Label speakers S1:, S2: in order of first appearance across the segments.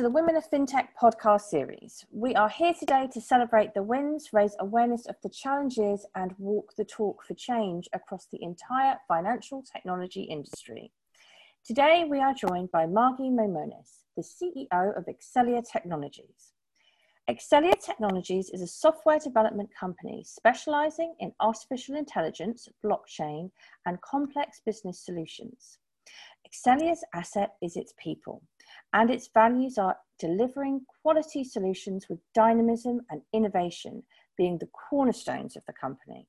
S1: to the Women of FinTech podcast series. We are here today to celebrate the wins, raise awareness of the challenges, and walk the talk for change across the entire financial technology industry. Today, we are joined by Margie Maimonis, the CEO of Exelia Technologies. Exelia Technologies is a software development company specializing in artificial intelligence, blockchain, and complex business solutions. Exelia's asset is its people and its values are delivering quality solutions with dynamism and innovation being the cornerstones of the company.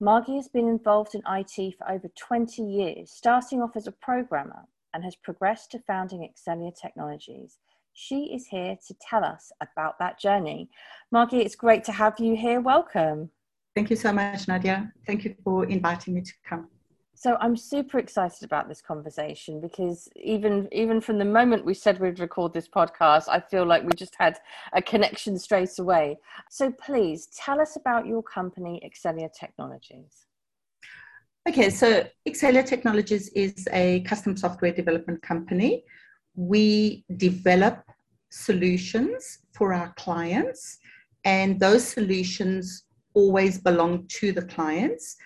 S1: Margie has been involved in IT for over 20 years, starting off as a programmer and has progressed to founding Exelia Technologies. She is here to tell us about that journey. Margie, it's great to have you here. Welcome.
S2: Thank you so much, Nadia. Thank you for inviting me to come.
S1: So I'm super excited about this conversation because even even from the moment we said we'd record this podcast, I feel like we just had a connection straight away. So please tell us about your company, Exelia Technologies.
S2: Okay, so Exelia Technologies is a custom software development company. We develop solutions for our clients, and those solutions always belong to the clients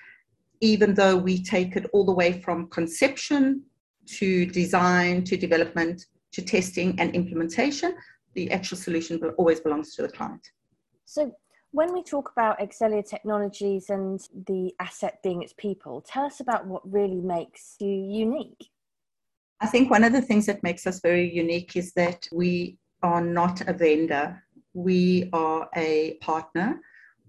S2: even though we take it all the way from conception to design to development to testing and implementation, the actual solution always belongs to the client.
S1: So, when we talk about Exelia Technologies and the asset being its people, tell us about what really makes you unique.
S2: I think one of the things that makes us very unique is that we are not a vendor, we are a partner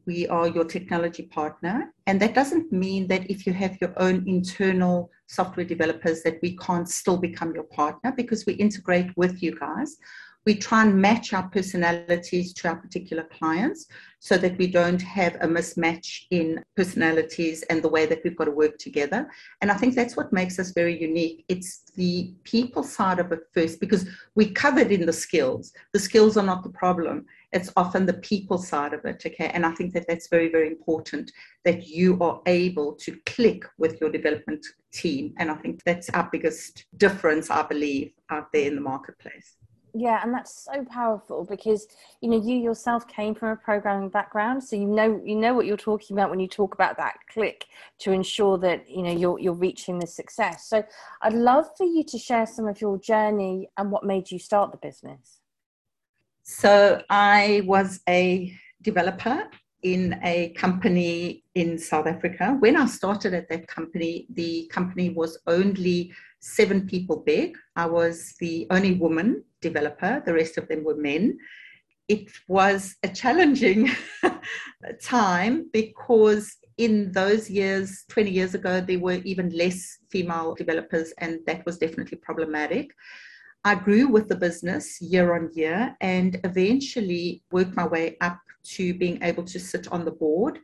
S2: we are your technology partner. And that doesn't mean that if you have your own internal software developers that we can't still become your partner because we integrate with you guys. We try and match our personalities to our particular clients so that we don't have a mismatch in personalities and the way that we've got to work together. And I think that's what makes us very unique. It's the people side of it first because we covered in the skills. The skills are not the problem it's often the people side of it okay and i think that that's very very important that you are able to click with your development team and i think that's our biggest difference i believe out there in the marketplace
S1: yeah and that's so powerful because you know you yourself came from a programming background so you know you know what you're talking about when you talk about that click to ensure that you know you're you're reaching the success so i'd love for you to share some of your journey and what made you start the business
S2: so I was a developer in a company in South Africa. When I started at that company, the company was only seven people big. I was the only woman developer, the rest of them were men. It was a challenging time because in those years, 20 years ago, there were even less female developers, and that was definitely problematic. I grew with the business year on year and eventually worked my way up to being able to sit on the board.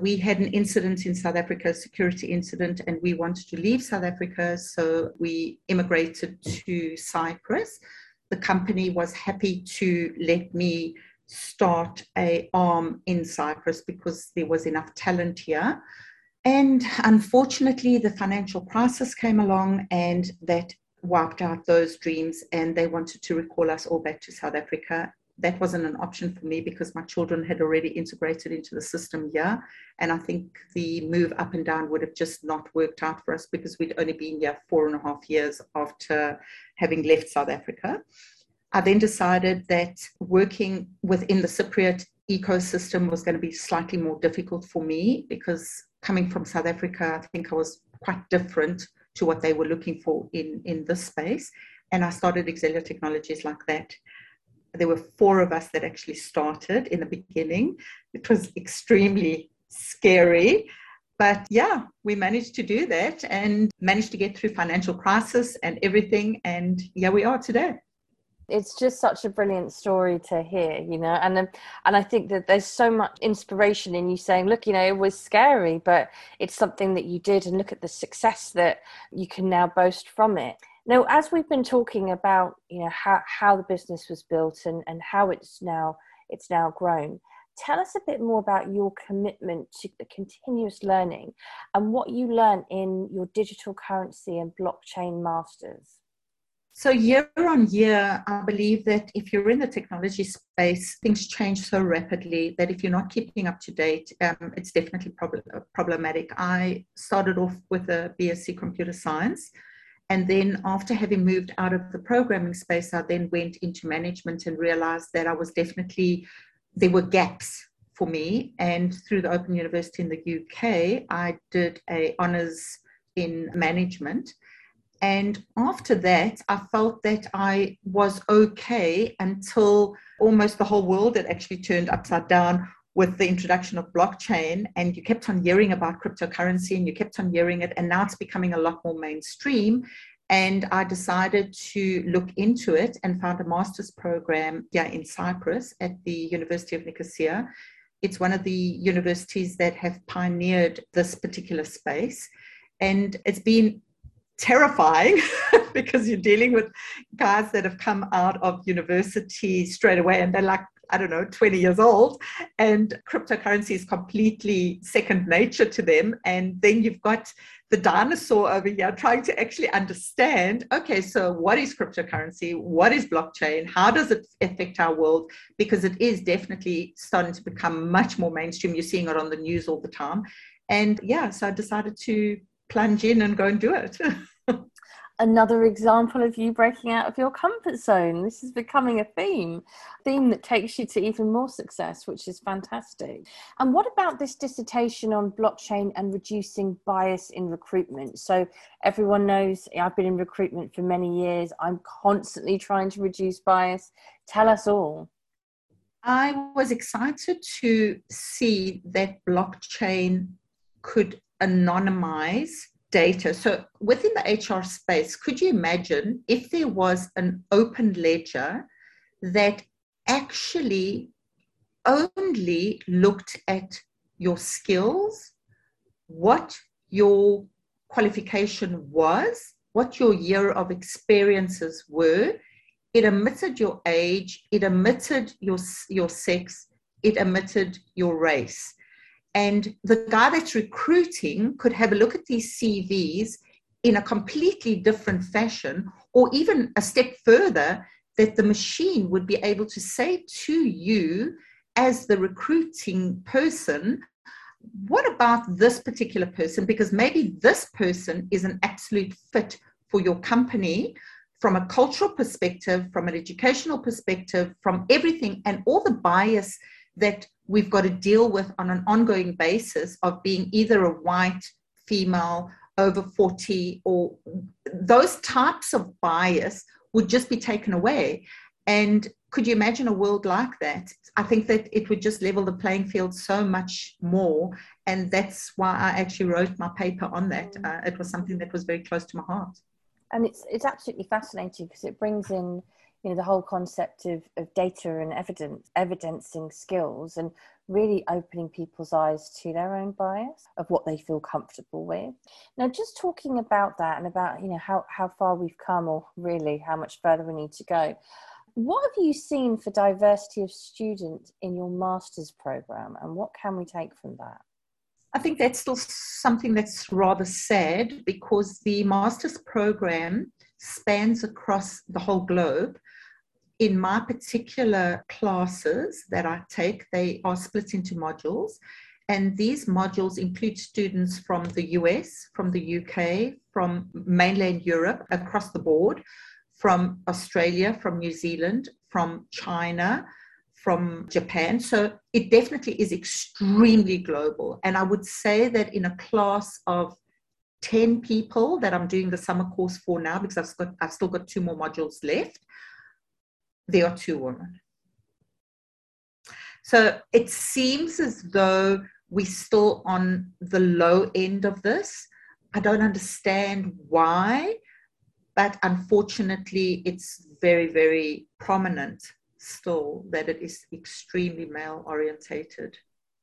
S2: We had an incident in South Africa, a security incident, and we wanted to leave South Africa, so we immigrated to Cyprus. The company was happy to let me start a arm in Cyprus because there was enough talent here. And unfortunately, the financial crisis came along, and that wiped out those dreams and they wanted to recall us all back to South Africa. That wasn't an option for me because my children had already integrated into the system here. And I think the move up and down would have just not worked out for us because we'd only been here four and a half years after having left South Africa. I then decided that working within the Cypriot ecosystem was going to be slightly more difficult for me because coming from South Africa, I think I was quite different to what they were looking for in, in this space. And I started Exelia Technologies like that. There were four of us that actually started in the beginning. It was extremely scary. But yeah, we managed to do that and managed to get through financial crisis and everything. And yeah, we are today
S1: it's just such a brilliant story to hear you know and um, and i think that there's so much inspiration in you saying look you know it was scary but it's something that you did and look at the success that you can now boast from it now as we've been talking about you know how how the business was built and and how it's now it's now grown tell us a bit more about your commitment to the continuous learning and what you learn in your digital currency and blockchain masters
S2: So, year on year, I believe that if you're in the technology space, things change so rapidly that if you're not keeping up to date, um, it's definitely prob- problematic. I started off with a BSc computer science. And then, after having moved out of the programming space, I then went into management and realized that I was definitely, there were gaps for me. And through the Open University in the UK, I did a honours in management and after that, I felt that I was okay until almost the whole world had actually turned upside down with the introduction of blockchain. And you kept on hearing about cryptocurrency and you kept on hearing it. And now it's becoming a lot more mainstream. And I decided to look into it and found a master's program here in Cyprus at the University of Nicosia. It's one of the universities that have pioneered this particular space. And it's been terrifying because you're dealing with guys that have come out of university straight away and they're like I don't know, 20 years old, and cryptocurrency is completely second nature to them. And then you've got the dinosaur over here trying to actually understand okay, so what is cryptocurrency? What is blockchain? How does it affect our world? Because it is definitely starting to become much more mainstream. You're seeing it on the news all the time. And yeah, so I decided to plunge in and go and do it.
S1: Another example of you breaking out of your comfort zone. This is becoming a theme, theme that takes you to even more success, which is fantastic. And what about this dissertation on blockchain and reducing bias in recruitment? So everyone knows I've been in recruitment for many years. I'm constantly trying to reduce bias. Tell us all.
S2: I was excited to see that blockchain could anonymize data. So within the HR space, could you imagine if there was an open ledger that actually only looked at your skills, what your qualification was, what your year of experiences were. It omitted your age, it omitted your, your sex, it omitted your race. And the guy that's recruiting could have a look at these CVs in a completely different fashion, or even a step further, that the machine would be able to say to you, as the recruiting person, what about this particular person? Because maybe this person is an absolute fit for your company from a cultural perspective, from an educational perspective, from everything, and all the bias that we've got to deal with on an ongoing basis of being either a white female over 40 or those types of bias would just be taken away. And could you imagine a world like that? I think that it would just level the playing field so much more. And that's why i actually wrote my paper on that. Uh, it was something that was very close to my heart.
S1: And it's it's absolutely fascinating because it brings in you know the whole concept of, of data and evidence evidencing skills and really opening people's eyes to their own bias of what they feel comfortable with. Now just talking about that and about you know how, how far we've come or really how much further we need to go what have you seen for diversity of students in your master's program and what can we take from that
S2: I think that's still something that's rather sad because the master's program spans across the whole globe in my particular classes that I take, they are split into modules. And these modules include students from the US, from the UK, from mainland Europe, across the board, from Australia, from New Zealand, from China, from Japan. So it definitely is extremely global. And I would say that in a class of 10 people that I'm doing the summer course for now, because I've, got, I've still got two more modules left, there are two women. So it seems as though we're still on the low end of this. I don't understand why, but unfortunately, it's very, very prominent still that it is extremely male orientated.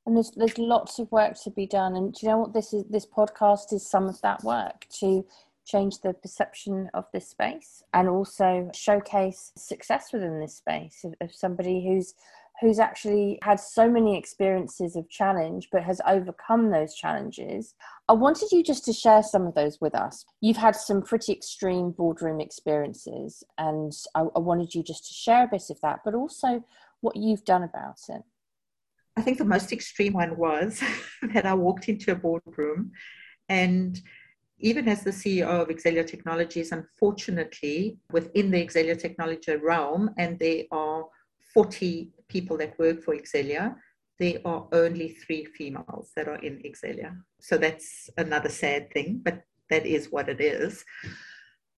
S1: And there's there's lots of work to be done. And do you know what this is? This podcast is some of that work to change the perception of this space and also showcase success within this space of, of somebody who's who's actually had so many experiences of challenge but has overcome those challenges. I wanted you just to share some of those with us. You've had some pretty extreme boardroom experiences, and I, I wanted you just to share a bit of that, but also what you've done about it.
S2: I think the most extreme one was that I walked into a boardroom and even as the CEO of Exelia Technologies, unfortunately, within the Exelia Technology realm, and there are 40 people that work for Exelia, there are only three females that are in Exelia. So that's another sad thing, but that is what it is.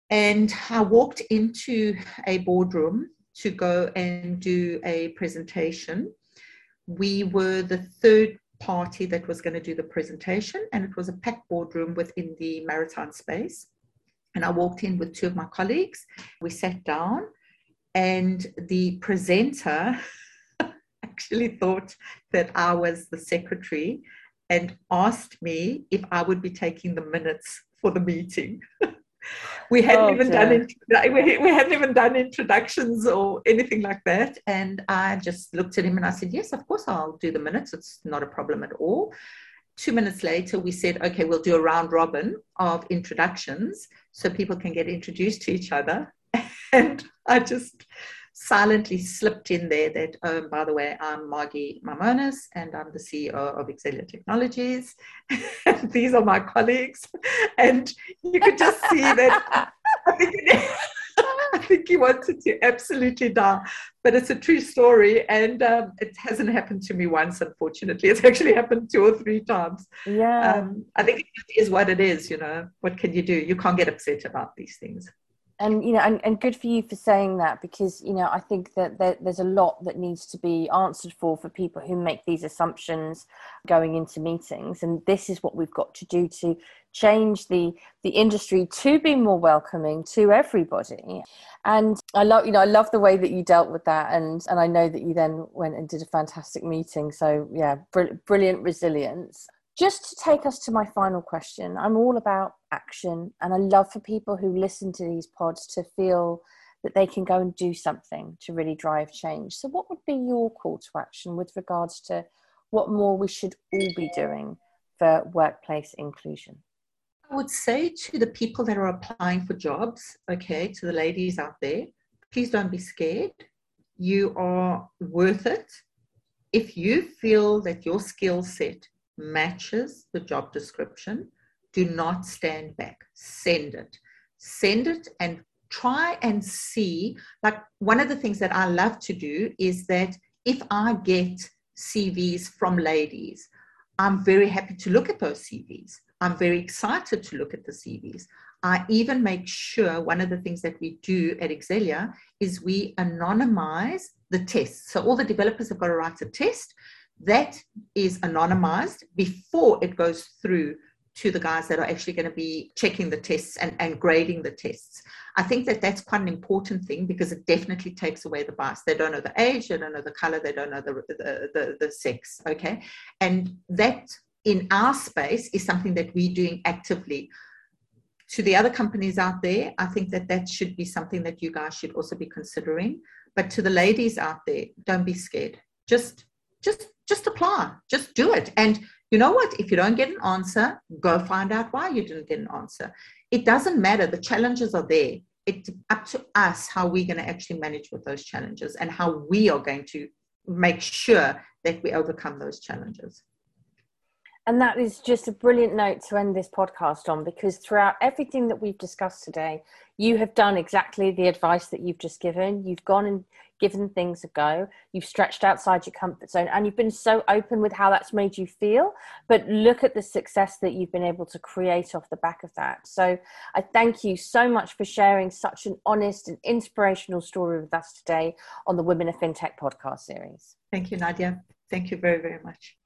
S2: And I walked into a boardroom to go and do a presentation. We were the third party that was going to do the presentation, and it was a packed boardroom within the maritime space. And I walked in with two of my colleagues. We sat down, and the presenter actually thought that I was the secretary and asked me if I would be taking the minutes for the meeting. we hadn't oh, even dear. done we, we hadn't even done introductions or anything like that and i just looked at him and i said yes of course i'll do the minutes it's not a problem at all two minutes later we said okay we'll do a round robin of introductions so people can get introduced to each other and i just silently slipped in there that, oh, by the way, I'm Margie Maimonis and I'm the CEO of Exelia Technologies. These are my colleagues. And you could just see that I think, I think he wanted to absolutely die. But it's a true story. And um, it hasn't happened to me once, unfortunately. It's actually happened two or three times.
S1: Yeah.
S2: Um, I think it is what it is, you know. What can you do? You can't get upset about these things
S1: and you know and, and good for you for saying that because you know i think that there, there's a lot that needs to be answered for for people who make these assumptions going into meetings. And this is what we've got to do to change the the industry to be more welcoming to everybody. And i love you know i love the way that you dealt with that. And and i know that you then went and did a fantastic meeting. So yeah br- brilliant resilience just to take us to my final question, I'm all about action, and I love for people who listen to these pods to feel that they can go and do something to really drive change. So, what would be your call to action with regards to what more we should all be doing for workplace inclusion?
S2: I would say to the people that are applying for jobs, okay, to the ladies out there, please don't be scared. You are worth it. If you feel that your skill set matches the job description, do not stand back. Send it. Send it and try and see. Like one of the things that I love to do is that if I get CVs from ladies, I'm very happy to look at those CVs. I'm very excited to look at the CVs. I even make sure one of the things that we do at Exelia is we anonymize the tests. So all the developers have got to write a test that is anonymized before it goes through to the guys that are actually going to be checking the tests and, and grading the tests. I think that that's quite an important thing because it definitely takes away the bias. They don't know the age, they don't know the color, they don't know the, the, the, the sex. Okay. And that in our space is something that we're doing actively. To the other companies out there, I think that that should be something that you guys should also be considering. But to the ladies out there, don't be scared. Just, just just apply, just do it. And you know what? If you don't get an answer, go find out why you didn't get an answer. It doesn't matter. The challenges are there. It's up to us how we're going to actually manage with those challenges and how we are going to make sure that we overcome those challenges.
S1: And that is just a brilliant note to end this podcast on because throughout everything that we've discussed today, you have done exactly the advice that you've just given. You've gone and given things a go. You've stretched outside your comfort zone and you've been so open with how that's made you feel. But look at the success that you've been able to create off the back of that. So I thank you so much for sharing such an honest and inspirational story with us today on the Women of FinTech podcast series.
S2: Thank you, Nadia. Thank you very, very much.